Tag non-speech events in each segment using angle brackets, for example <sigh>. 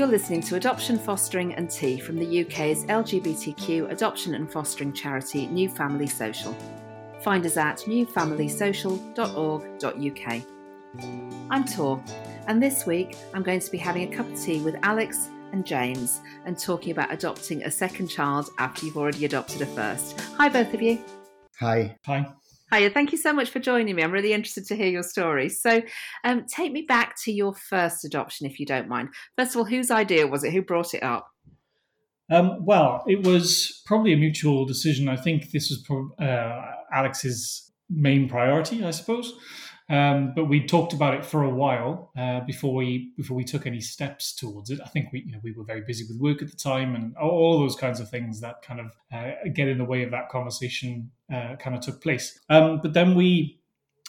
You're listening to Adoption, Fostering and Tea from the UK's LGBTQ adoption and fostering charity New Family Social. Find us at newfamilysocial.org.uk. I'm Tor, and this week I'm going to be having a cup of tea with Alex and James and talking about adopting a second child after you've already adopted a first. Hi, both of you. Hi. Hi. Hiya, thank you so much for joining me. I'm really interested to hear your story. So, um, take me back to your first adoption, if you don't mind. First of all, whose idea was it? Who brought it up? Um, well, it was probably a mutual decision. I think this was pro- uh, Alex's main priority, I suppose. Um, but we talked about it for a while uh, before we before we took any steps towards it. I think we you know we were very busy with work at the time and all those kinds of things that kind of uh, get in the way of that conversation uh, kind of took place. Um, but then we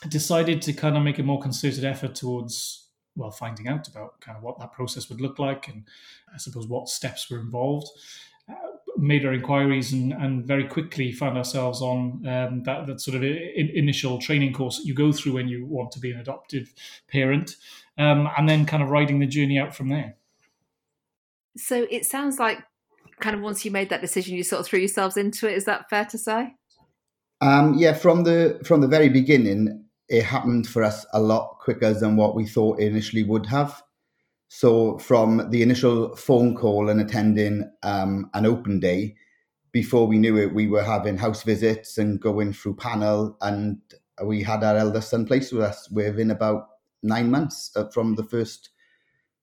decided to kind of make a more concerted effort towards well finding out about kind of what that process would look like and I suppose what steps were involved made our inquiries and, and very quickly found ourselves on um, that, that sort of in, initial training course you go through when you want to be an adoptive parent, um, and then kind of riding the journey out from there. So it sounds like kind of once you made that decision, you sort of threw yourselves into it. Is that fair to say? Um, yeah, from the from the very beginning, it happened for us a lot quicker than what we thought initially would have. So from the initial phone call and attending um, an open day, before we knew it, we were having house visits and going through panel, and we had our eldest son placed with us within about nine months uh, from the first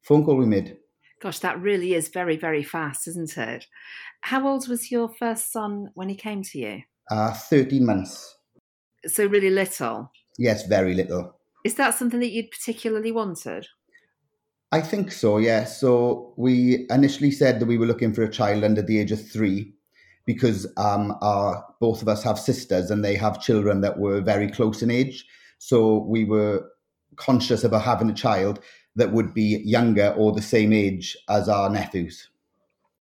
phone call we made. Gosh, that really is very, very fast, isn't it? How old was your first son when he came to you? Uh, 13 months. So, really little? Yes, very little. Is that something that you'd particularly wanted? I think so, yeah. So we initially said that we were looking for a child under the age of three because um, our, both of us have sisters and they have children that were very close in age. So we were conscious about having a child that would be younger or the same age as our nephews.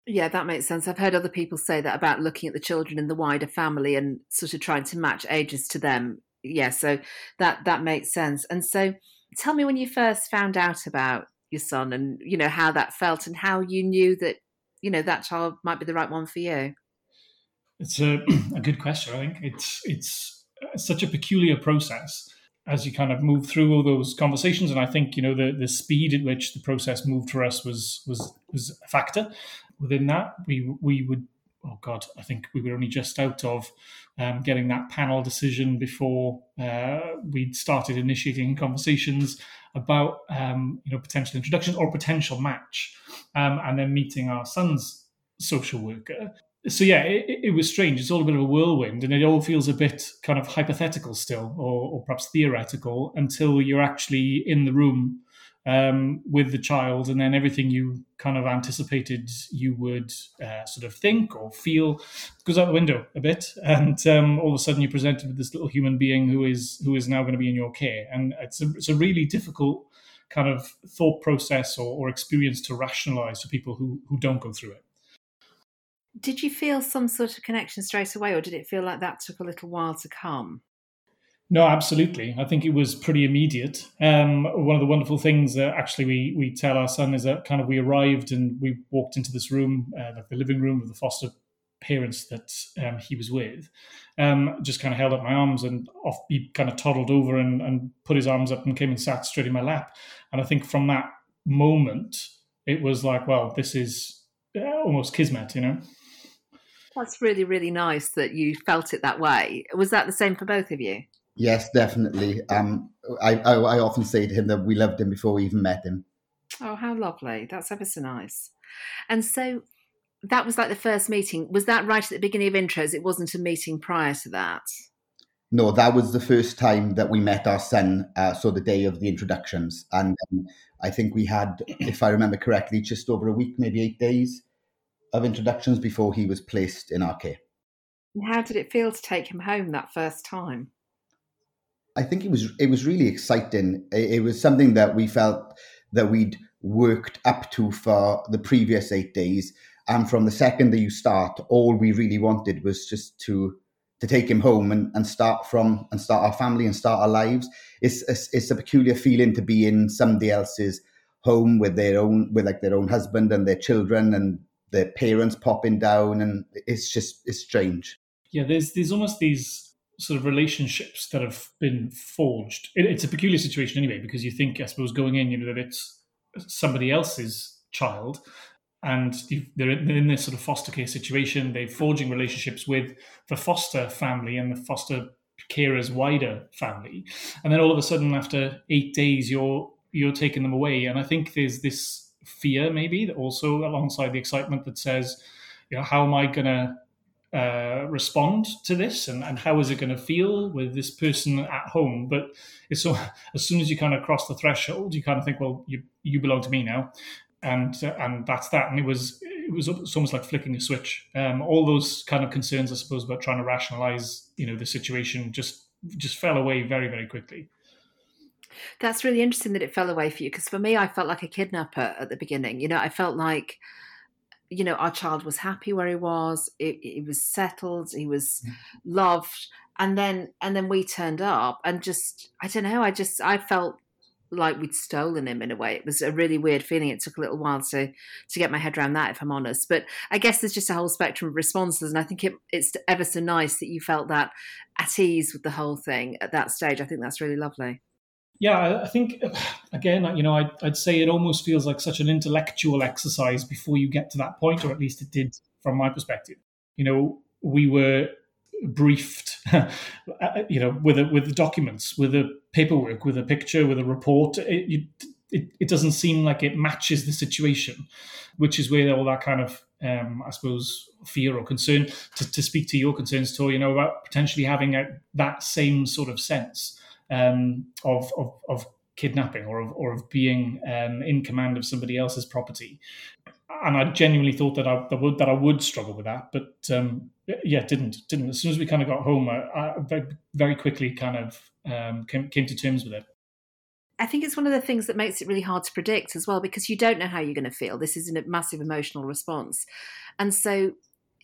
Yeah, that makes sense. I've heard other people say that about looking at the children in the wider family and sort of trying to match ages to them. Yeah, so that that makes sense. And so tell me when you first found out about your son and you know how that felt and how you knew that you know that child might be the right one for you? It's a, <clears throat> a good question i think. It's it's such a peculiar process as you kind of move through all those conversations. And i think you know the the speed at which the process moved for us was was was a factor within that. We we would oh god i think we were only just out of um, getting that panel decision before uh, we'd started initiating conversations about um, you know potential introductions or potential match, um, and then meeting our son's social worker. So yeah, it, it, was strange. It's all a bit of a whirlwind, and it all feels a bit kind of hypothetical still, or, or perhaps theoretical, until you're actually in the room um, with the child, and then everything you kind of anticipated you would uh, sort of think or feel goes out the window a bit, <laughs> and um, all of a sudden you're presented with this little human being who is who is now going to be in your care, and it's a, it's a really difficult kind of thought process or, or experience to rationalize for people who who don't go through it. Did you feel some sort of connection straight away, or did it feel like that took a little while to come? No, absolutely. I think it was pretty immediate. Um, one of the wonderful things that actually we we tell our son is that kind of we arrived and we walked into this room, uh, like the living room of the foster parents that um, he was with. Um, just kind of held up my arms and off. He kind of toddled over and, and put his arms up and came and sat straight in my lap. And I think from that moment, it was like, well, this is uh, almost kismet, you know. That's really, really nice that you felt it that way. Was that the same for both of you? Yes, definitely. Um, I, I, I often say to him that we loved him before we even met him. Oh, how lovely! That's ever so nice. And so that was like the first meeting. Was that right at the beginning of intros? It wasn't a meeting prior to that. No, that was the first time that we met our son. Uh, so the day of the introductions, and um, I think we had, if I remember correctly, just over a week, maybe eight days of introductions before he was placed in our care. How did it feel to take him home that first time? I think it was it was really exciting. It, it, was something that we felt that we'd worked up to for the previous eight days, and from the second that you start, all we really wanted was just to to take him home and, and start from and start our family and start our lives. It's, it's it's a peculiar feeling to be in somebody else's home with their own with like their own husband and their children and their parents popping down and it's just it's strange yeah there's there's almost these sort of relationships that have been forged. It, it's a peculiar situation anyway because you think i suppose going in you know that it's somebody else's child and they're in this sort of foster care situation. They're forging relationships with the foster family and the foster carer's wider family. And then all of a sudden after eight days you're you're taking them away. And I think there's this fear, maybe, that also alongside the excitement that says, you know, how am I going to uh, respond to this and, and how is it going to feel with this person at home? But it's so as soon as you kind of cross the threshold you kind of think well you you belong to me now. And uh, and that's that. And it was it was almost like flicking a switch. Um, all those kind of concerns i suppose about trying to rationalize you know the situation just just fell away very very quickly. That's really interesting that it fell away for you because for me, I felt like a kidnapper at the beginning. You know, I felt like, you know, our child was happy where he was. He was settled. He was mm. loved. And then, and then we turned up, and just, I don't know. I just, I felt like we'd stolen him in a way. It was a really weird feeling. It took a little while to to get my head around that, if I'm honest. But I guess there's just a whole spectrum of responses, and I think it, it's ever so nice that you felt that at ease with the whole thing at that stage. I think that's really lovely. Yeah, I think again, you know, I'd, I'd say it almost feels like such an intellectual exercise before you get to that point, or at least it did from my perspective. You know, we were briefed, <laughs> uh, you know, with a, with the documents, with the paperwork, with a picture, with a report. It, it, it doesn't seem like it matches the situation, which is where all that kind of, um, I suppose, fear or concern. To, to speak to your concerns, Tor, you know, about potentially having a, that same sort of sense um, of, of, of kidnapping or of, or of being um, in command of somebody else's property. And I genuinely thought that I that, would that I would struggle with that, but um, yeah, didn't didn't. As soon as we kind of got home, I, I very, quickly kind of um, came, came to terms with it. I think it's one of the things that makes it really hard to predict as well because you don't know how you're going to feel. This is a massive emotional response. And so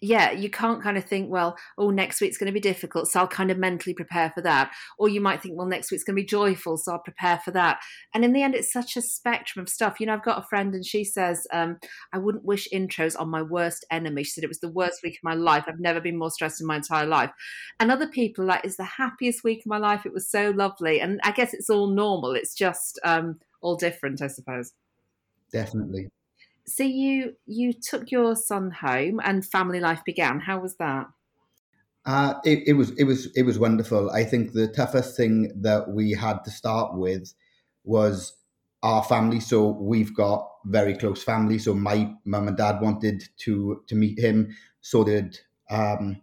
yeah, you can't kind of think, well, oh, next week's going to be difficult, so I'll kind of mentally prepare for that. Or you might think, well, next week's going to be joyful, so I'll prepare for that. And in the end, it's such a spectrum of stuff. You know, I've got a friend and she says, um, I wouldn't wish intros on my worst enemy. She said it was the worst week of my life. I've never been more stressed in my entire life. And other people like, it's the happiest week of my life. It was so lovely. And I guess it's all normal. It's just um, all different, I suppose. Definitely. So you you took your son home and family life began. How was that? Uh, it, it was it was it was wonderful. I think the toughest thing that we had to start with was our family. So we've got very close family. So my mum and dad wanted to to meet him. So did um,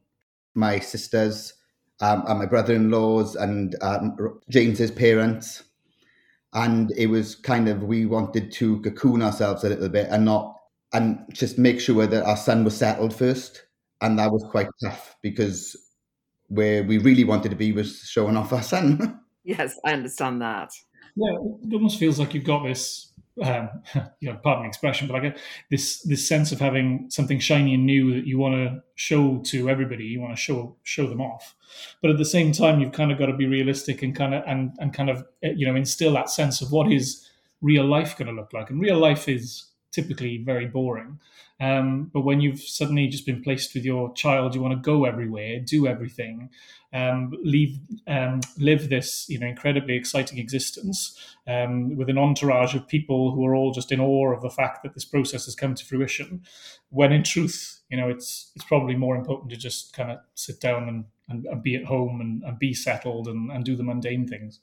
my sisters um, and my brother-in-laws and um, James's parents and it was kind of we wanted to cocoon ourselves a little bit and not and just make sure that our son was settled first. And that was quite tough because where we really wanted to be was showing off our son. <laughs> Yes i understand that. Yeah it almost feels like you've got this um, <laughs> you know, pardon the expression, but like a, this this sense of having something shiny and new that you want to show to everybody, you want to show show them off. But at the same time, you've kind of got to be realistic and kind of and and kind of eh, you know instill that sense of what is real life going to look like. And real life is typically very boring. Um, but when you've suddenly just been placed with your child, you want to go everywhere, do everything, um, leave, um, live this you know incredibly exciting existence um, with an entourage of people who are all just in awe of the fact that this process has come to fruition. When in truth, you know, it's it's probably more important to just kind of sit down and, and, and be at home and, and be settled and, and do the mundane things.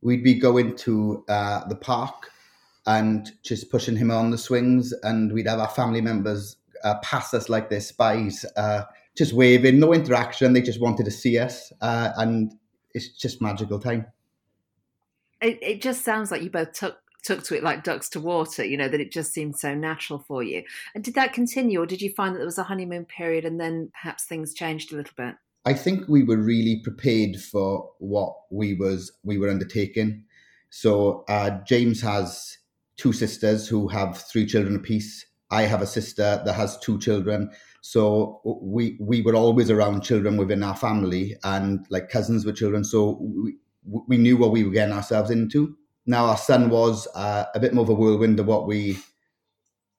We'd be going to uh, the park and just pushing him on the swings. And we'd have our family members uh, pass us like they're spies, uh, just waving, no interaction. They just wanted to see us. Uh, and it's just magical time. It, it just sounds like you both took took to it like ducks to water, you know, that it just seemed so natural for you. And did that continue, or did you find that there was a honeymoon period and then perhaps things changed a little bit? I think we were really prepared for what we was we were undertaking. So uh, James has two sisters who have three children apiece. I have a sister that has two children. So we we were always around children within our family and like cousins with children. So we, we knew what we were getting ourselves into. Now, our son was uh, a bit more of a whirlwind than what we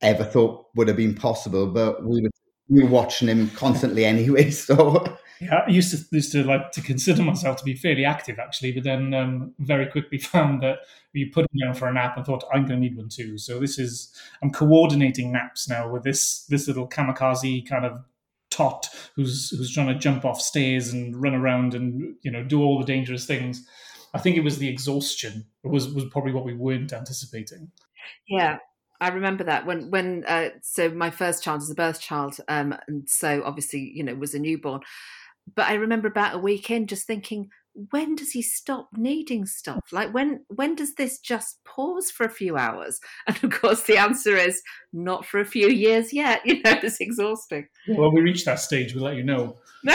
ever thought would have been possible, but we were, we were watching him constantly anyway. <laughs> So, yeah, I used to used to like to consider myself to be fairly active actually, but then um, very quickly <laughs> found that you put him down for a nap and thought I'm going to need one too. So this is I'm coordinating naps now with this this little kamikaze kind of tot who's who's trying to jump off stairs and run around and you know do all the dangerous things. I think it was the exhaustion was was probably what we weren't anticipating. Yeah, I remember that when when uh, so my first child is a birth child, um, and so obviously you know was a newborn. But I remember about a week in just thinking, when does he stop needing stuff? Like when when does this just pause for a few hours? <laughs> And of course, the answer is not for a few years yet. <laughs> You know, it's exhausting. Well, we reach that stage, we'll let you know. <laughs>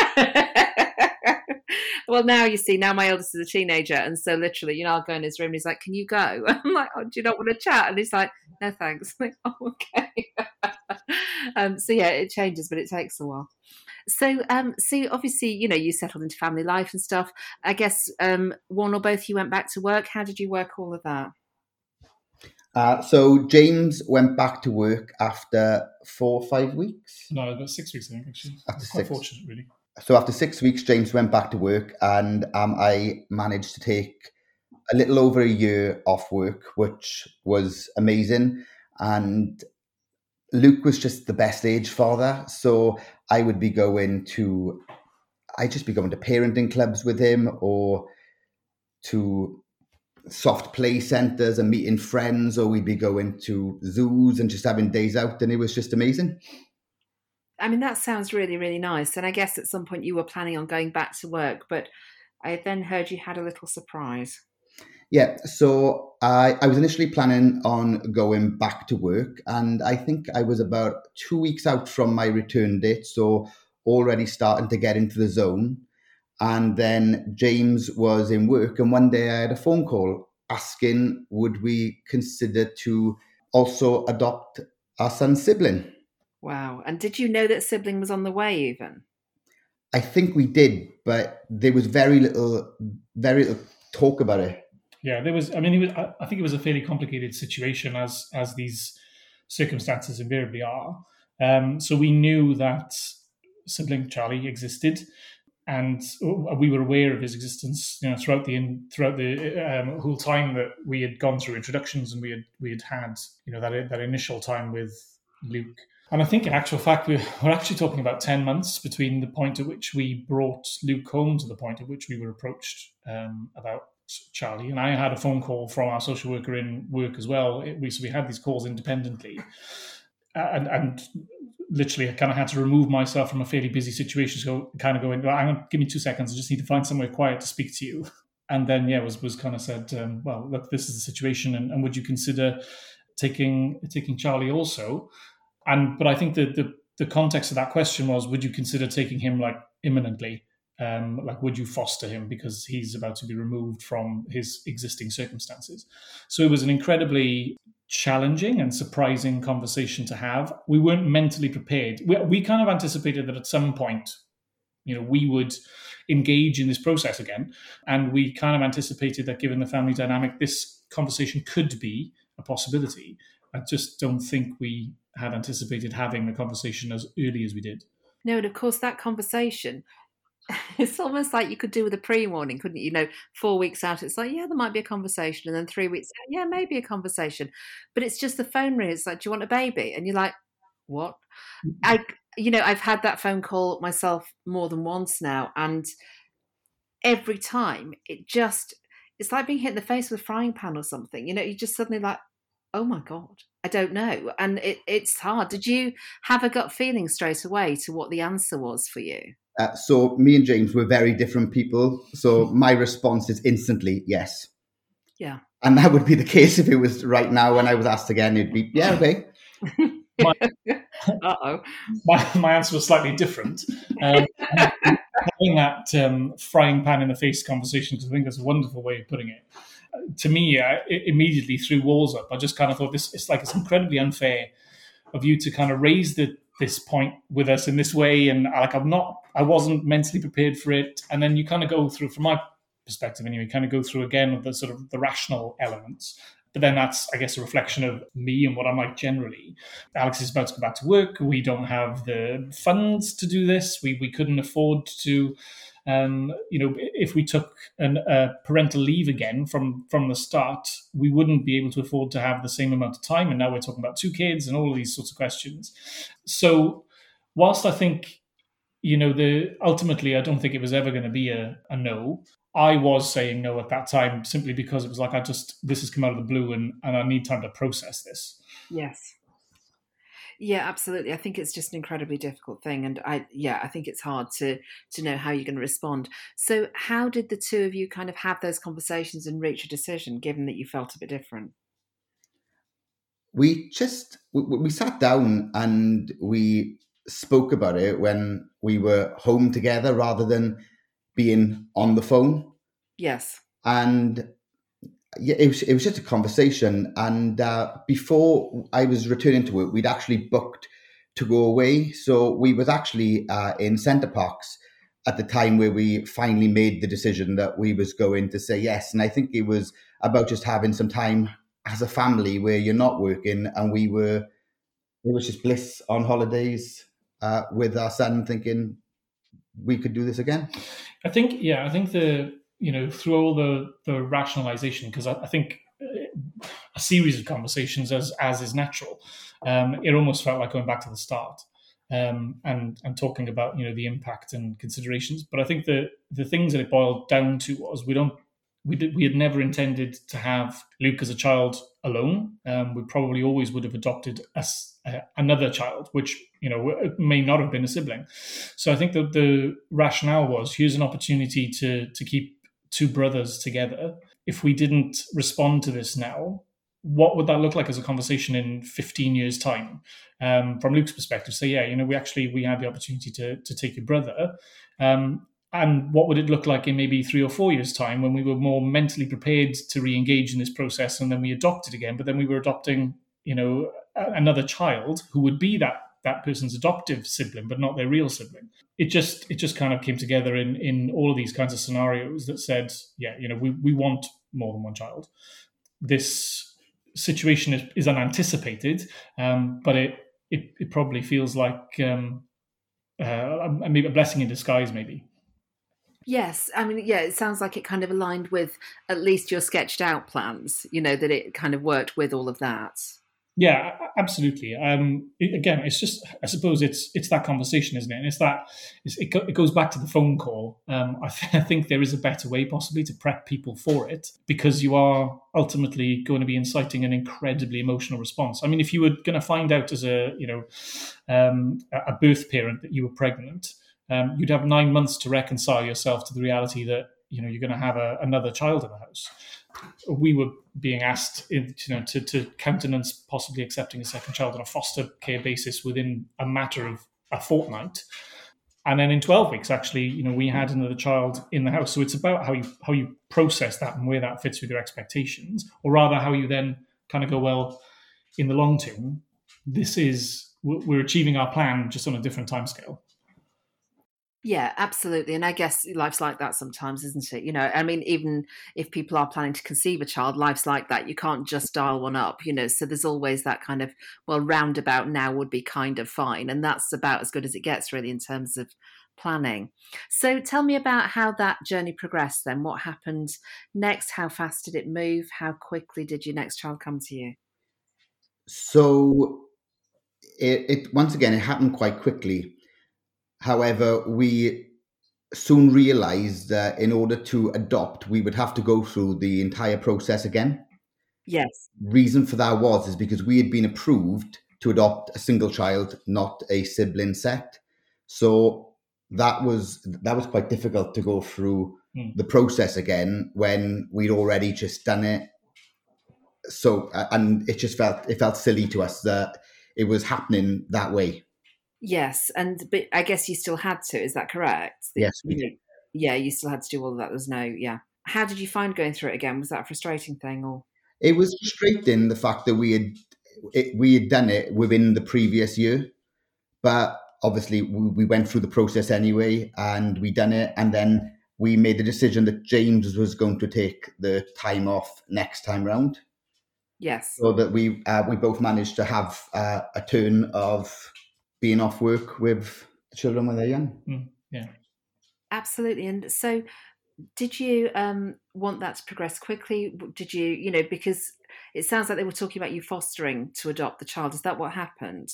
well, now you see, now my eldest is a teenager, and so literally, you know, I'll go in his room and he's like, "Can you go?" I'm like, "Oh, do you not want to chat?" And he's like, "No, thanks." I'm like, "Oh, okay." um, so yeah, it changes, but it takes a while. So, um, so obviously, you know, you settled into family life and stuff. I guess um, one or both you went back to work. How did you work all of that? Uh, so James went back to work after four or five weeks. No, about six weeks, I think. Actually, after quite six. fortunate, really. So after six weeks, James went back to work, and um, I managed to take a little over a year off work, which was amazing. And Luke was just the best age father, so I would be going to, I'd just be going to parenting clubs with him or to soft play centers and meeting friends, or we'd be going to zoos and just having days out, and it was just amazing. I mean, that sounds really, really nice. And I guess at some point you were planning on going back to work, but I then heard you had a little surprise. Yeah, so I, I was initially planning on going back to work, and I think I was about two weeks out from my return date, so already starting to get into the zone. And then James was in work, and one day I had a phone call asking would we consider to also adopt our son's sibling. Wow. And did you know that sibling was on the way even? I think we did, but there was very little very little talk about it. Yeah, there was. I mean, it was. I think it was a fairly complicated situation, as as these circumstances invariably are. Um, so we knew that sibling Charlie existed, and we were aware of his existence. You know, throughout the throughout the um, whole time that we had gone through introductions, and we had we had had you know that that initial time with Luke. And I think, in actual fact, we're, we're actually talking about 10 months between the point at which we brought Luke home to the point at which we were approached um, about Charlie, and I had a phone call from our social worker in work as well. It, we so we had these calls independently, and and literally I kind of had to remove myself from a fairly busy situation. So kind of going, well, hang on, give me two seconds. I just need to find somewhere quiet to speak to you. <laughs> And then yeah, was was kind of said, um, well, look, this is the situation, and, and would you consider taking taking Charlie also? And but I think that the the context of that question was, would you consider taking him like imminently? Um, like would you foster him because he's about to be removed from his existing circumstances? So it was an incredibly challenging and surprising conversation to have. We weren't mentally prepared. We, we kind of anticipated that at some point you know we would engage in this process again. And we kind of anticipated that given the family dynamic this conversation could be a possibility. I just don't think we had anticipated having the conversation as early as we did. No and of course that conversation <laughs> it's almost like you could do with a pre-warning, couldn't you? You know, four weeks out, it's like, yeah, there might be a conversation, and then three weeks out, yeah, maybe a conversation, but it's just the phone ring. It's like, do you want a baby? And you're like, what? Mm-hmm. I, you know, I've had that phone call myself more than once now, and every time it just, it's like being hit in the face with a frying pan or something. You know, you just suddenly like, oh my god, I don't know, and it, it's hard. Did you have a gut feeling straight away to what the answer was for you? Uh, so me and James were very different people. So my response is instantly yes. Yeah. And that would be the case if it was right now when I was asked again, it'd be, yeah, okay. my, <laughs> Uh-oh. My, my answer was slightly different. Um, having that um, frying pan in the face conversation, because I think that's a wonderful way of putting it. Uh, to me, I, it immediately threw walls up. I just kind of thought this, it's like it's incredibly unfair of you to kind of raise the this point with us in this way and like i'm not i wasn't mentally prepared for it and then you kind of go through from my perspective, anyway, kind of go through again the sort of the rational elements. But then that's, I guess, a reflection of me and what I'm like generally. Alex is about to go back to work. We don't have the funds to do this. We we couldn't afford to um, you know, if we took a parental leave again from from the start, we wouldn't be able to afford to have the same amount of time. And now we're talking about two kids and all of these sorts of questions. So, whilst I think, you know, the ultimately, I don't think it was ever going to be a, a no. I was saying no at that time simply because it was like I just this has come out of the blue and and I need time to process this. Yes. Yeah, absolutely. I think it's just an incredibly difficult thing, and I yeah, I think it's hard to to know how you're going to respond. So, how did the two of you kind of have those conversations and reach a decision, given that you felt a bit different? We just we, we sat down and we spoke about it when we were home together, rather than being on the phone. Yes. And yeah, it was it was just a conversation. And uh, before I was returning to it, we'd actually booked to go away. So we was actually uh, in Center Parcs at the time where we finally made the decision that we was going to say yes. And I think it was about just having some time as a family where you're not working, and we were. It was just bliss on holidays uh, with our son, thinking we could do this again. I think, yeah, I think the you know, through all the the rationalization, because I, I, think uh, a series of conversations, as as is natural, um, it almost felt like going back to the start um, and and talking about you know the impact and considerations. But I think the the things that it boiled down to was we don't we did we had never intended to have Luke as a child alone. Um, we probably always would have adopted a, uh, another child, which you know may not have been a sibling. So I think that the rationale was here's an opportunity to to keep two brothers together, if we didn't respond to this now, what would that look like as a conversation in 15 years time? Um, from luke's perspective so yeah you know we actually we had the opportunity to, to take your brother. Um, and what would it look like in maybe three or four years time when we were more mentally prepared to re-engage in this process and then we adopted again but then we were adopting you know another child who would be that that person's adoptive sibling, but not their real sibling. It just it just kind of came together in in all of these kinds of scenarios that said, yeah, you know, we we want more than one child. This situation is, is unanticipated, um, but it, it it probably feels like um, uh, maybe a blessing in disguise, maybe. Yes, I mean, yeah, it sounds like it kind of aligned with at least your sketched out plans. You know that it kind of worked with all of that. Yeah, absolutely. Um, it, again, it's just I suppose it's it's that conversation, isn't it? And it's that it's, it, it goes back to the phone call. Um, I, th- I, think there is a better way possibly to prep people for it because you are ultimately going to be inciting an incredibly emotional response. I mean, if you were going to find out as a you know um, a birth parent that you were pregnant, um, you'd have nine months to reconcile yourself to the reality that you know you're going to have a, another child in the house we were being asked, you know, to, to countenance possibly accepting a second child on a foster care basis within a matter of a fortnight. And then in 12 weeks, actually, you know, we had another child in the house. So it's about how you how you process that and where that fits with your expectations, or rather how you then kind of go, well, in the long term, this is we're achieving our plan just on a different timescale. Yeah, absolutely. And I guess life's like that sometimes, isn't it? You know, I mean, even if people are planning to conceive a child, life's like that. You can't just dial one up, you know. So there's always that kind of, well, roundabout now would be kind of fine. And that's about as good as it gets, really, in terms of planning. So tell me about how that journey progressed then. What happened next? How fast did it move? How quickly did your next child come to you? So it, it once again, it happened quite quickly However, we soon realized that in order to adopt, we would have to go through the entire process again. Yes. Reason for that was is because we had been approved to adopt a single child, not a sibling set. So that was that was quite difficult to go through mm. the process again when we'd already just done it. So and it just felt it felt silly to us that it was happening that way. Yes, and but I guess you still had to. Is that correct? Yes. Yeah, you still had to do all of that. There's no, yeah. How did you find going through it again? Was that a frustrating thing, or? It was frustrating the fact that we had it, we had done it within the previous year, but obviously we, we went through the process anyway, and we done it, and then we made the decision that James was going to take the time off next time round. Yes. So that we uh, we both managed to have uh, a turn of being off work with the children when they're young. Mm, yeah. Absolutely. And so did you um, want that to progress quickly? Did you, you know, because it sounds like they were talking about you fostering to adopt the child. Is that what happened?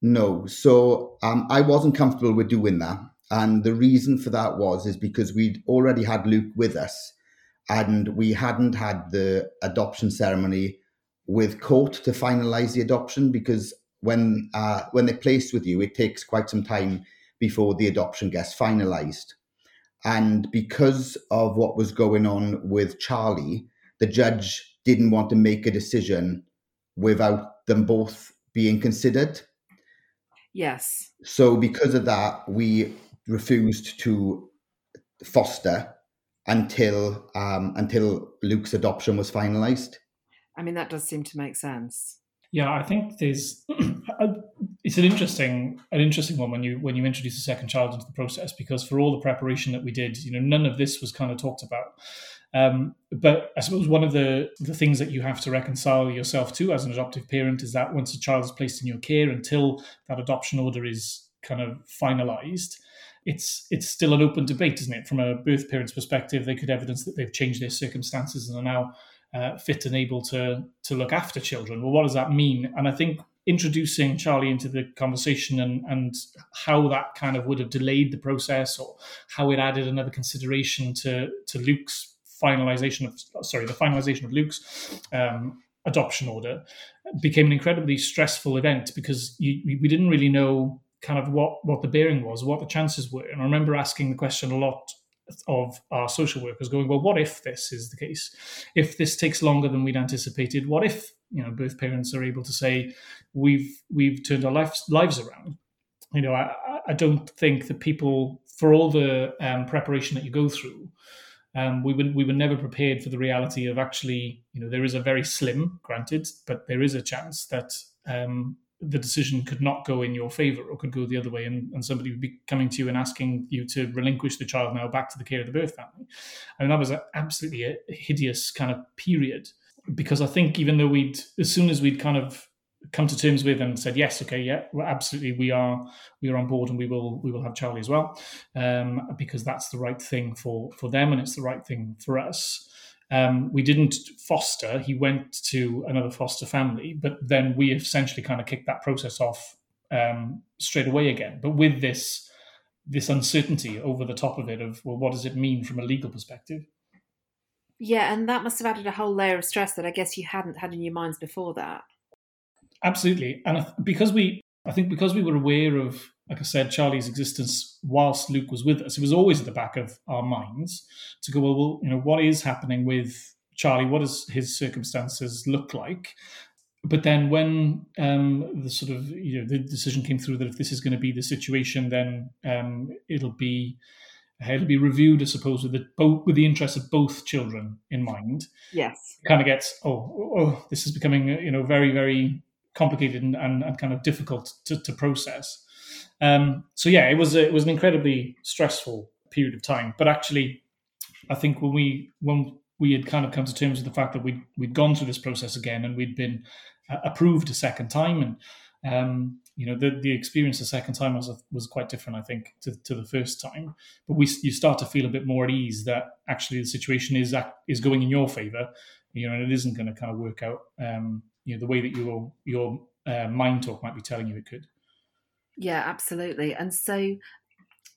No. So um, I wasn't comfortable with doing that. And the reason for that was is because we'd already had Luke with us and we hadn't had the adoption ceremony with court to finalize the adoption because when uh, when they're placed with you, it takes quite some time before the adoption gets finalized. And because of what was going on with Charlie, the judge didn't want to make a decision without them both being considered. Yes. So, because of that, we refused to foster until um, until Luke's adoption was finalized. I mean, that does seem to make sense. Yeah, I think there's <clears throat> it's an interesting an interesting one when you when you introduce a second child into the process because for all the preparation that we did, you know, none of this was kind of talked about. Um, but I suppose one of the the things that you have to reconcile yourself to as an adoptive parent is that once a child is placed in your care, until that adoption order is kind of finalized, it's it's still an open debate, isn't it? From a birth parent's perspective, they could evidence that they've changed their circumstances and are now uh, fit and able to to look after children. Well, what does that mean? And I think introducing Charlie into the conversation and and how that kind of would have delayed the process or how it added another consideration to to Luke's finalization of sorry the finalization of Luke's um, adoption order became an incredibly stressful event because you, we didn't really know kind of what what the bearing was, what the chances were. And I remember asking the question a lot of our social workers going, well, what if this is the case? If this takes longer than we'd anticipated, what if you know both parents are able to say we've we've turned our lives lives around? You know, I, I don't think that people, for all the um, preparation that you go through, um, we were we were never prepared for the reality of actually, you know, there is a very slim, granted, but there is a chance that um, the decision could not go in your favor or could go the other way and, and somebody would be coming to you and asking you to relinquish the child now back to the care of the birth family. I mean that was a, absolutely a hideous kind of period because i think even though we'd as soon as we'd kind of come to terms with and said yes okay yeah well, absolutely we are we are on board and we will we will have charlie as well um, because that's the right thing for for them and it's the right thing for us um, we didn't foster. He went to another foster family, but then we essentially kind of kicked that process off um, straight away again. But with this this uncertainty over the top of it of well, what does it mean from a legal perspective? Yeah, and that must have added a whole layer of stress that I guess you hadn't had in your minds before that. Absolutely, and because we, I think because we were aware of like I said, Charlie's existence whilst Luke was with us. It was always at the back of our minds to go, well, well, you know, what is happening with Charlie? What does his circumstances look like? But then when um, the sort of you know the decision came through that if this is going to be the situation, then um, it'll be it'll be reviewed, I suppose, with the both with the interests of both children in mind. Yes, kind of gets oh oh this is becoming you know very very complicated and, and, and kind of difficult to, to process. Um, so yeah, it was a, it was an incredibly stressful period of time. But actually, I think when we when we had kind of come to terms with the fact that we we'd gone through this process again and we'd been uh, approved a second time, and um, you know the the experience the second time was was quite different, I think, to, to the first time. But we you start to feel a bit more at ease that actually the situation is is going in your favor, you know, and it isn't going to kind of work out, um, you know, the way that your your uh, mind talk might be telling you it could. Yeah, absolutely. And so,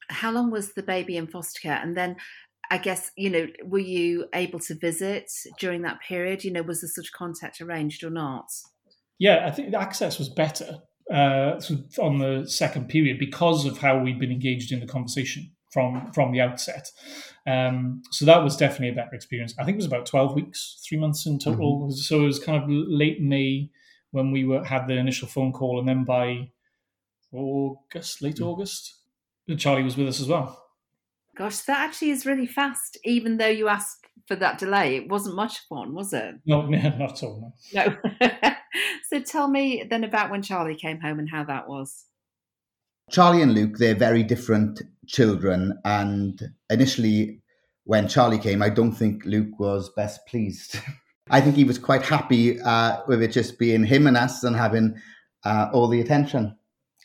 how long was the baby in foster care? And then, I guess, you know, were you able to visit during that period? You know, was the such contact arranged or not? Yeah, I think the access was better uh, on the second period because of how we'd been engaged in the conversation from from the outset. Um, so that was definitely a better experience. I think it was about twelve weeks, three months in total. Mm-hmm. So it was kind of late May when we were had the initial phone call, and then by August, late mm. August. Charlie was with us as well. Gosh, that actually is really fast, even though you asked for that delay. It wasn't much fun, was it? <laughs> No, not at all. No. no. <laughs> so tell me then about when Charlie came home and how that was. Charlie and Luke, they're very different children. And initially, when Charlie came, I don't think Luke was best pleased. <laughs> I think he was quite happy uh, with it just being him and us and having uh, all the attention.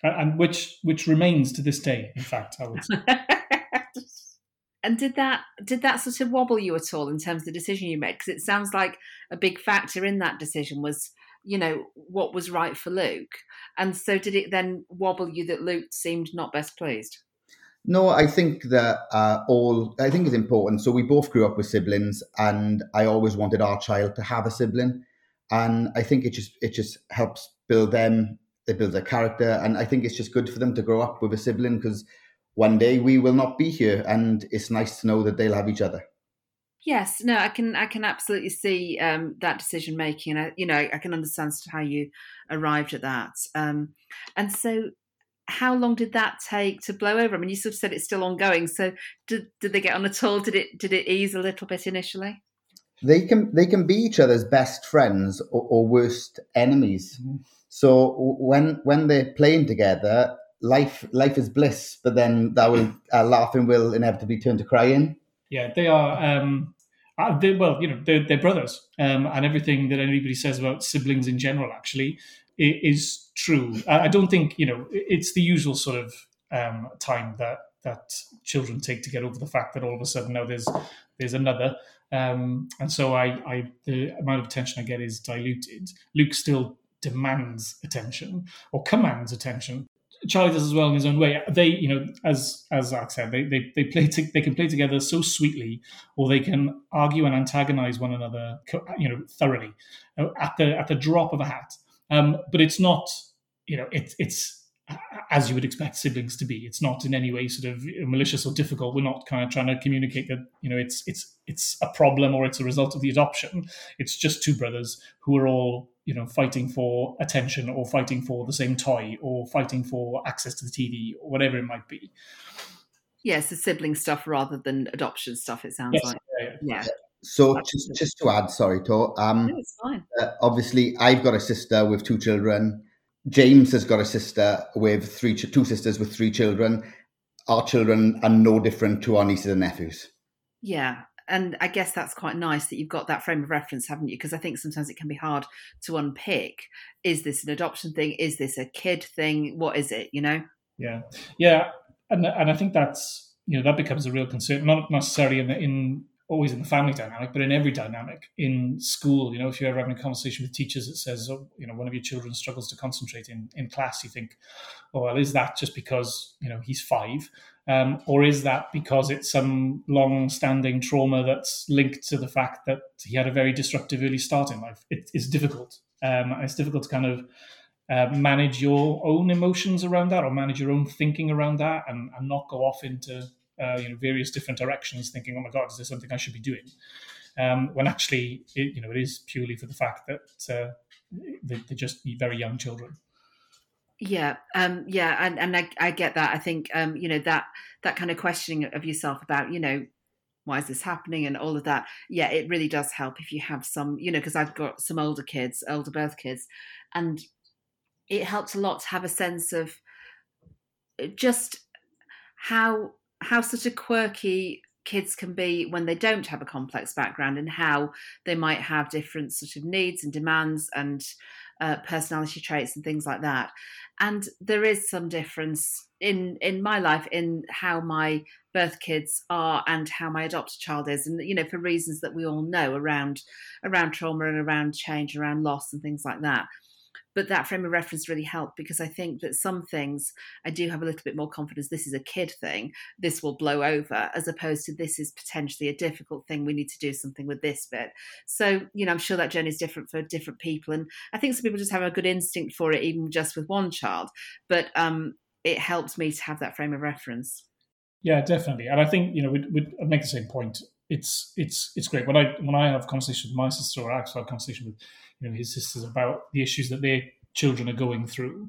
And which which remains to this day, in fact, I would say. <laughs> and did that did that sort of wobble you at all in terms of the decision you made? Because it sounds like a big factor in that decision was, you know, what was right for Luke. And so, did it then wobble you that Luke seemed not best pleased? No, I think that uh, all I think is important. So we both grew up with siblings, and I always wanted our child to have a sibling, and I think it just it just helps build them. It builds their character, and I think it's just good for them to grow up with a sibling because one day we will not be here, and it's nice to know that they'll have each other. Yes, no, I can I can absolutely see um, that decision making, and I, you know I can understand how you arrived at that. Um, and so, how long did that take to blow over? I mean, you sort of said it's still ongoing. So did did they get on at all? Did it did it ease a little bit initially? They can they can be each other's best friends or, or worst enemies. Mm-hmm. So when when they're playing together, life life is bliss. But then that will uh, laughing will inevitably turn to crying. Yeah, they are. Um, uh, they, well, you know, they're, they're brothers, um, and everything that anybody says about siblings in general, actually, is true. I don't think you know it's the usual sort of um, time that that children take to get over the fact that all of a sudden now there's there's another, um, and so I, I the amount of attention I get is diluted. Luke still demands attention or commands attention. Charlie does as well in his own way. They, you know, as as Zach said, they they, they play to, they can play together so sweetly, or they can argue and antagonize one another, you know, thoroughly uh, at the at the drop of a hat. Um, but it's not, you know, it's it's as you would expect siblings to be. It's not in any way sort of malicious or difficult. We're not kind of trying to communicate that you know it's it's it's a problem or it's a result of the adoption. It's just two brothers who are all you know fighting for attention or fighting for the same toy or fighting for access to the TV or whatever it might be. Yes, the sibling stuff rather than adoption stuff. It sounds yes, like yeah. yeah. So just, just to add, sorry, Tor, um, no, it's fine. Uh, obviously, I've got a sister with two children. James has got a sister with three, two sisters with three children. Our children are no different to our nieces and nephews. Yeah, and I guess that's quite nice that you've got that frame of reference, haven't you? Because I think sometimes it can be hard to unpick. Is this an adoption thing? Is this a kid thing? What is it? You know? Yeah, yeah, and and I think that's you know that becomes a real concern, not necessarily in the, in always in the family dynamic, but in every dynamic in school. You know, if you're ever having a conversation with teachers that says, oh, you know, one of your children struggles to concentrate in, in class, you think, oh, well, is that just because, you know, he's five? Um, or is that because it's some long standing trauma that's linked to the fact that he had a very disruptive early start in life? It, it's difficult. Um, it's difficult to kind of uh, manage your own emotions around that or manage your own thinking around that and, and not go off into uh, you know various different directions, thinking, "Oh my God, is there something I should be doing?" Um, when actually, it, you know, it is purely for the fact that uh, they, are just very young children. Yeah, um, yeah, and and I, I, get that. I think um, you know that that kind of questioning of yourself about you know why is this happening and all of that. Yeah, it really does help if you have some, you know, because I've got some older kids, older birth kids, and it helps a lot to have a sense of just how how sort of quirky kids can be when they don't have a complex background and how they might have different sort of needs and demands and uh, personality traits and things like that. And there is some difference in in my life in how my birth kids are and how my adopted child is. And you know for reasons that we all know around around trauma and around change around loss and things like that but that frame of reference really helped because I think that some things I do have a little bit more confidence this is a kid thing, this will blow over, as opposed to this is potentially a difficult thing. We need to do something with this bit. So, you know, I'm sure that journey is different for different people. And I think some people just have a good instinct for it, even just with one child. But um, it helps me to have that frame of reference. Yeah, definitely. And I think, you know, we'd, we'd make the same point. It's it's it's great. When I when I have conversations with my sister or I have a conversation with you know his sisters about the issues that their children are going through,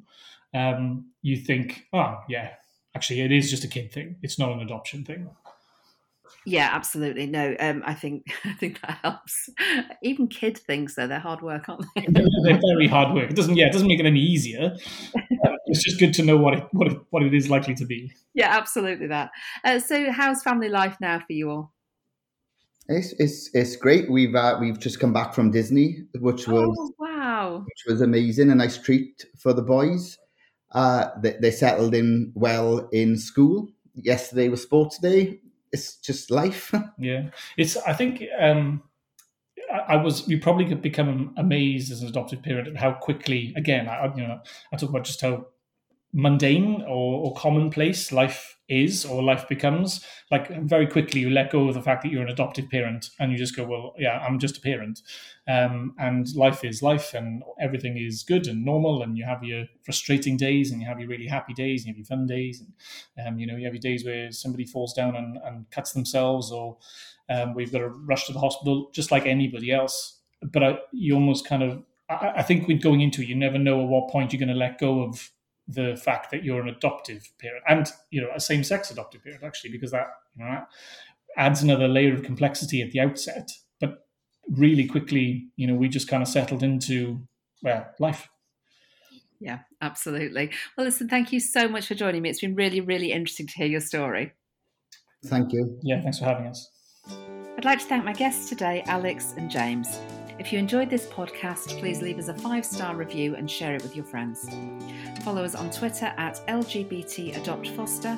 um, you think, oh yeah, actually it is just a kid thing. It's not an adoption thing. Yeah, absolutely. No, um, I think <laughs> I think that helps. Even kid things, though, they're hard work, aren't they? they're very hard work. It doesn't, yeah, it doesn't make it any easier. Uh, it's just good to know what it what it, what it is likely to be. Yeah, absolutely. That. Uh, so, how's family life now for you all? It's it's it's great. We've uh, we've just come back from Disney, which was oh, wow, which was amazing. A nice treat for the boys. Uh, they, they settled in well in school. Yesterday was sports day. It's just life. <laughs> yeah, it's. I think um, I, I was. You probably could become amazed as an adoptive parent at how quickly. Again, I you know I talk about just how mundane or, or, commonplace life is or life becomes like very quickly you let go of the fact that you're an adoptive parent and you just go well yeah i'm just a parent. Um, and life is life and everything is good and normal and you have your frustrating days and you have your really happy days and you have your fun days and um, you know you have your days where somebody falls down and, and cuts themselves or um, we've got to rush to the hospital just like anybody else. But I, you almost kind of I, I think with going into it you never know at what point you're going to let go of the fact that you're an adoptive parent and you know a same-sex adoptive parent actually because that you know that adds another layer of complexity at the outset. But really quickly you know we just kind of settled into well life. Yeah absolutely. Well listen thank you so much for joining me. It's been really really interesting to hear your story. Thank you. Yeah thanks for having us. I'd like to thank my guests today alex and james if you enjoyed this podcast, please leave us a five star review and share it with your friends. Follow us on Twitter at LGBT Adopt Foster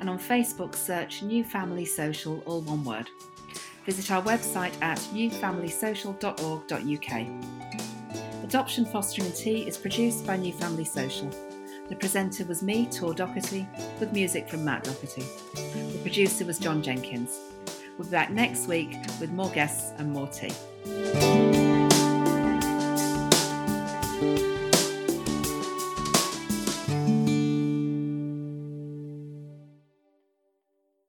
and on Facebook search New Family Social, all one word. Visit our website at newfamilysocial.org.uk. Adoption Fostering and Tea is produced by New Family Social. The presenter was me, Tor Doherty, with music from Matt Doherty. The producer was John Jenkins. We'll be back next week with more guests and more tea. You.